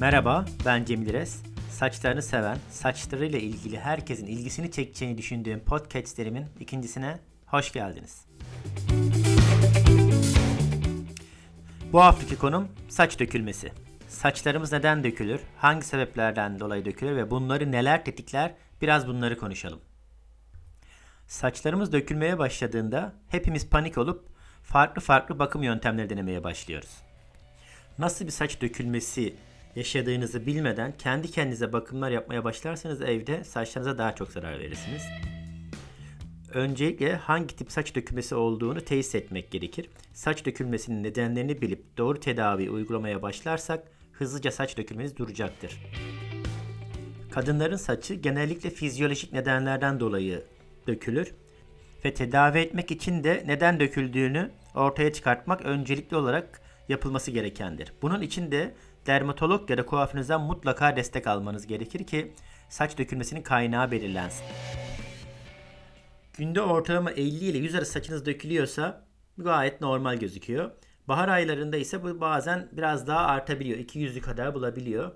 Merhaba, ben Cemil İres. Saçlarını seven, saçlarıyla ilgili herkesin ilgisini çekeceğini düşündüğüm podcastlerimin ikincisine hoş geldiniz. Bu haftaki konum saç dökülmesi. Saçlarımız neden dökülür, hangi sebeplerden dolayı dökülür ve bunları neler tetikler biraz bunları konuşalım. Saçlarımız dökülmeye başladığında hepimiz panik olup farklı farklı bakım yöntemleri denemeye başlıyoruz. Nasıl bir saç dökülmesi yaşadığınızı bilmeden kendi kendinize bakımlar yapmaya başlarsanız evde saçlarınıza daha çok zarar verirsiniz. Öncelikle hangi tip saç dökülmesi olduğunu tesis etmek gerekir. Saç dökülmesinin nedenlerini bilip doğru tedavi uygulamaya başlarsak hızlıca saç dökülmeniz duracaktır. Kadınların saçı genellikle fizyolojik nedenlerden dolayı dökülür ve tedavi etmek için de neden döküldüğünü ortaya çıkartmak öncelikli olarak yapılması gerekendir. Bunun için de dermatolog ya da kuaförünüzden mutlaka destek almanız gerekir ki saç dökülmesinin kaynağı belirlensin. Günde ortalama 50 ile 100 arası saçınız dökülüyorsa gayet normal gözüküyor. Bahar aylarında ise bu bazen biraz daha artabiliyor. 200'lü kadar bulabiliyor.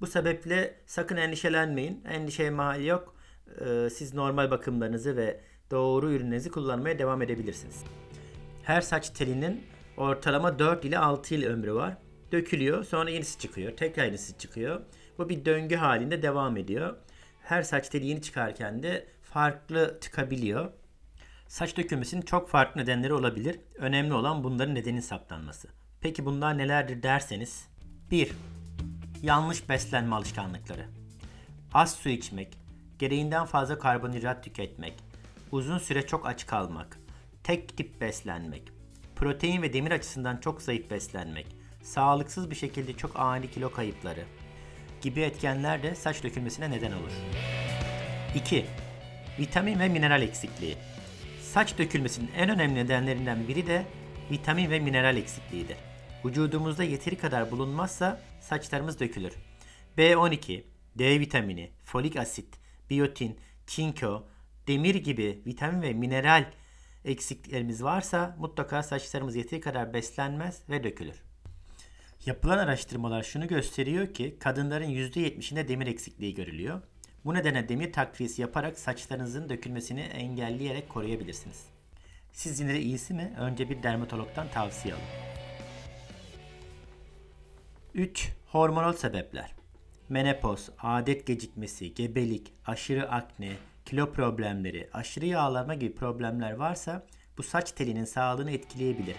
Bu sebeple sakın endişelenmeyin. Endişeye mahal yok. Ee, siz normal bakımlarınızı ve doğru ürünlerinizi kullanmaya devam edebilirsiniz. Her saç telinin ortalama 4 ile 6 yıl ömrü var. Dökülüyor, sonra yenisi çıkıyor, tekrar yenisi çıkıyor. Bu bir döngü halinde devam ediyor. Her saç teli yeni çıkarken de farklı çıkabiliyor. Saç dökülmesinin çok farklı nedenleri olabilir. Önemli olan bunların nedenin saptanması. Peki bunlar nelerdir derseniz 1. Yanlış beslenme alışkanlıkları. Az su içmek, gereğinden fazla karbonhidrat tüketmek, uzun süre çok aç kalmak, tek tip beslenmek, protein ve demir açısından çok zayıf beslenmek, sağlıksız bir şekilde çok ani kilo kayıpları gibi etkenler de saç dökülmesine neden olur. 2. Vitamin ve mineral eksikliği. Saç dökülmesinin en önemli nedenlerinden biri de vitamin ve mineral eksikliğidir. Vücudumuzda yeteri kadar bulunmazsa saçlarımız dökülür. B12, D vitamini, folik asit, biyotin, çinko, demir gibi vitamin ve mineral eksikliklerimiz varsa mutlaka saçlarımız yeteri kadar beslenmez ve dökülür. Yapılan araştırmalar şunu gösteriyor ki kadınların %70'inde demir eksikliği görülüyor. Bu nedenle demir takviyesi yaparak saçlarınızın dökülmesini engelleyerek koruyabilirsiniz. Siz yine de iyisi mi? Önce bir dermatologdan tavsiye alın. 3. Hormonal sebepler. Menopoz, adet gecikmesi, gebelik, aşırı akne, kilo problemleri, aşırı yağlanma gibi problemler varsa bu saç telinin sağlığını etkileyebilir.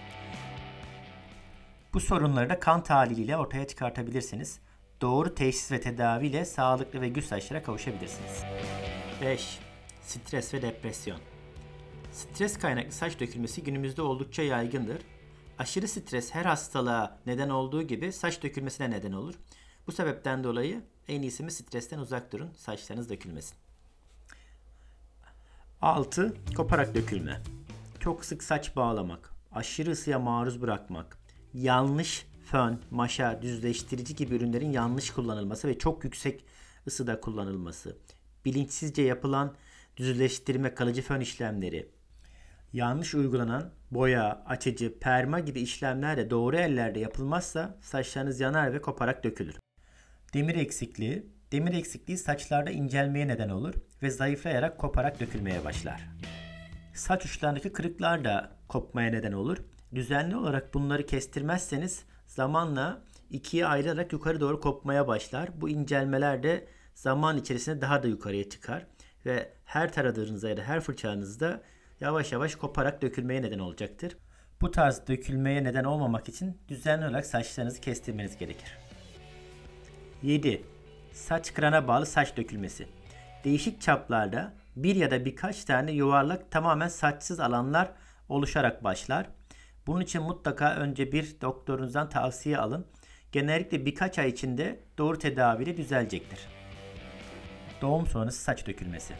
Bu sorunları da kan tahliliyle ortaya çıkartabilirsiniz. Doğru teşhis ve tedaviyle sağlıklı ve güç saçlara kavuşabilirsiniz. 5. Stres ve depresyon. Stres kaynaklı saç dökülmesi günümüzde oldukça yaygındır. Aşırı stres her hastalığa neden olduğu gibi saç dökülmesine neden olur. Bu sebepten dolayı en iyisi mi stresten uzak durun, saçlarınız dökülmesin. 6. Koparak dökülme. Çok sık saç bağlamak, aşırı ısıya maruz bırakmak, yanlış fön, maşa, düzleştirici gibi ürünlerin yanlış kullanılması ve çok yüksek ısıda kullanılması, bilinçsizce yapılan düzleştirme kalıcı fön işlemleri, yanlış uygulanan boya, açıcı, perma gibi işlemler de doğru ellerde yapılmazsa saçlarınız yanar ve koparak dökülür. Demir eksikliği, demir eksikliği saçlarda incelmeye neden olur ve zayıflayarak koparak dökülmeye başlar. Saç uçlarındaki kırıklar da kopmaya neden olur. Düzenli olarak bunları kestirmezseniz zamanla ikiye ayrılarak yukarı doğru kopmaya başlar. Bu incelmeler de zaman içerisinde daha da yukarıya çıkar ve her taradığınızda ya da her fırçanızda yavaş yavaş koparak dökülmeye neden olacaktır. Bu tarz dökülmeye neden olmamak için düzenli olarak saçlarınızı kestirmeniz gerekir. 7. Saç kırana bağlı saç dökülmesi. Değişik çaplarda bir ya da birkaç tane yuvarlak tamamen saçsız alanlar oluşarak başlar. Bunun için mutlaka önce bir doktorunuzdan tavsiye alın. Genellikle birkaç ay içinde doğru tedaviyle düzelecektir. Doğum sonrası saç dökülmesi.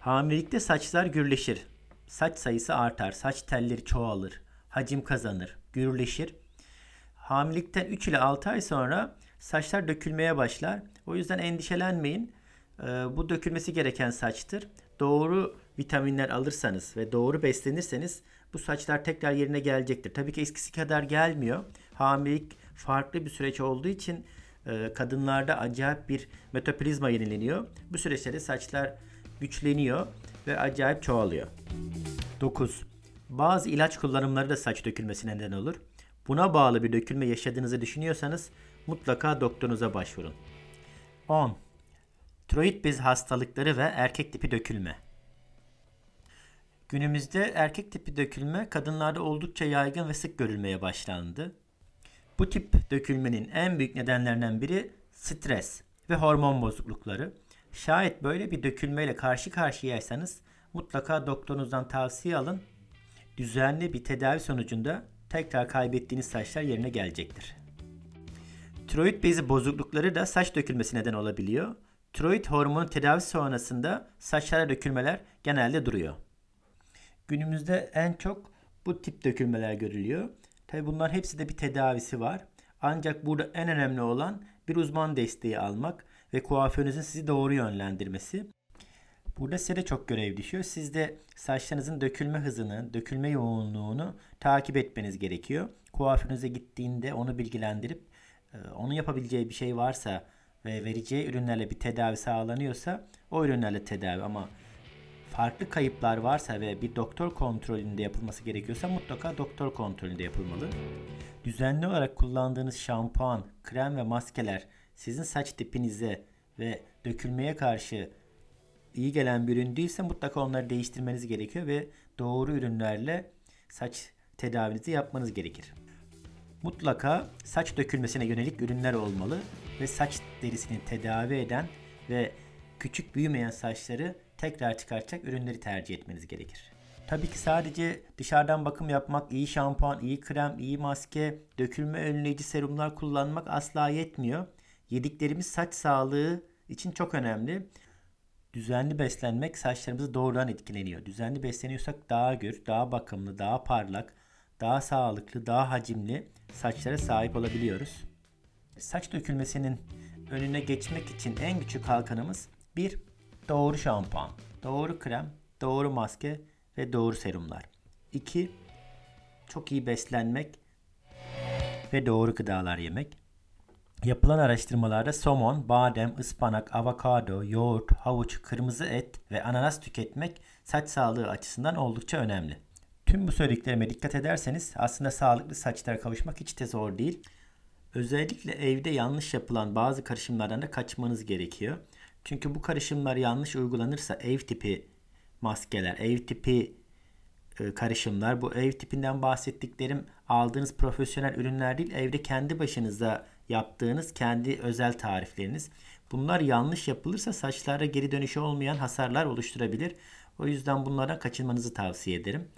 Hamilelikte saçlar gürleşir. Saç sayısı artar, saç telleri çoğalır, hacim kazanır, gürleşir. Hamilelikten 3 ile 6 ay sonra saçlar dökülmeye başlar. O yüzden endişelenmeyin. Ee, bu dökülmesi gereken saçtır. Doğru vitaminler alırsanız ve doğru beslenirseniz bu saçlar tekrar yerine gelecektir. Tabii ki eskisi kadar gelmiyor. Hamilelik farklı bir süreç olduğu için e, kadınlarda acayip bir metabolizma yenileniyor. Bu süreçte saçlar güçleniyor ve acayip çoğalıyor. 9. Bazı ilaç kullanımları da saç dökülmesine neden olur. Buna bağlı bir dökülme yaşadığınızı düşünüyorsanız mutlaka doktorunuza başvurun. 10. Tiroid bez hastalıkları ve erkek tipi dökülme. Günümüzde erkek tipi dökülme kadınlarda oldukça yaygın ve sık görülmeye başlandı. Bu tip dökülmenin en büyük nedenlerinden biri stres ve hormon bozuklukları. Şayet böyle bir dökülmeyle karşı karşıyaysanız mutlaka doktorunuzdan tavsiye alın. Düzenli bir tedavi sonucunda tekrar kaybettiğiniz saçlar yerine gelecektir. Tiroid bezi bozuklukları da saç dökülmesi neden olabiliyor. Tiroid hormonu tedavisi sonrasında saçlara dökülmeler genelde duruyor. Günümüzde en çok bu tip dökülmeler görülüyor. Tabi bunlar hepsi de bir tedavisi var. Ancak burada en önemli olan bir uzman desteği almak ve kuaförünüzün sizi doğru yönlendirmesi. Burada size de çok görev düşüyor. Siz de saçlarınızın dökülme hızını, dökülme yoğunluğunu takip etmeniz gerekiyor. Kuaförünüze gittiğinde onu bilgilendirip e, onun yapabileceği bir şey varsa ve vereceği ürünlerle bir tedavi sağlanıyorsa o ürünlerle tedavi ama farklı kayıplar varsa ve bir doktor kontrolünde yapılması gerekiyorsa mutlaka doktor kontrolünde yapılmalı. Düzenli olarak kullandığınız şampuan, krem ve maskeler sizin saç tipinize ve dökülmeye karşı iyi gelen bir ürün değilse mutlaka onları değiştirmeniz gerekiyor ve doğru ürünlerle saç tedavinizi yapmanız gerekir. Mutlaka saç dökülmesine yönelik ürünler olmalı ve saç derisini tedavi eden ve küçük büyümeyen saçları tekrar çıkartacak ürünleri tercih etmeniz gerekir. Tabii ki sadece dışarıdan bakım yapmak, iyi şampuan, iyi krem, iyi maske, dökülme önleyici serumlar kullanmak asla yetmiyor. Yediklerimiz saç sağlığı için çok önemli. Düzenli beslenmek saçlarımızı doğrudan etkileniyor. Düzenli besleniyorsak daha gür, daha bakımlı, daha parlak, daha sağlıklı, daha hacimli saçlara sahip olabiliyoruz. Saç dökülmesinin önüne geçmek için en küçük kalkanımız bir Doğru şampuan, doğru krem, doğru maske ve doğru serumlar. 2. Çok iyi beslenmek ve doğru gıdalar yemek. Yapılan araştırmalarda somon, badem, ıspanak, avokado, yoğurt, havuç, kırmızı et ve ananas tüketmek saç sağlığı açısından oldukça önemli. Tüm bu söylediklerime dikkat ederseniz aslında sağlıklı saçlara kavuşmak hiç de zor değil. Özellikle evde yanlış yapılan bazı karışımlardan da kaçmanız gerekiyor. Çünkü bu karışımlar yanlış uygulanırsa ev tipi maskeler, ev tipi e, karışımlar, bu ev tipinden bahsettiklerim aldığınız profesyonel ürünler değil, evde kendi başınıza yaptığınız kendi özel tarifleriniz. Bunlar yanlış yapılırsa saçlarda geri dönüşü olmayan hasarlar oluşturabilir. O yüzden bunlardan kaçınmanızı tavsiye ederim.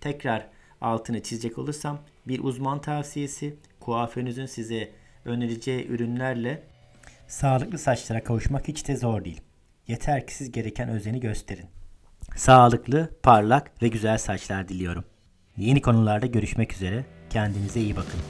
Tekrar altını çizecek olursam bir uzman tavsiyesi kuaförünüzün size önereceği ürünlerle Sağlıklı saçlara kavuşmak hiç de zor değil. Yeter ki siz gereken özeni gösterin. Sağlıklı, parlak ve güzel saçlar diliyorum. Yeni konularda görüşmek üzere. Kendinize iyi bakın.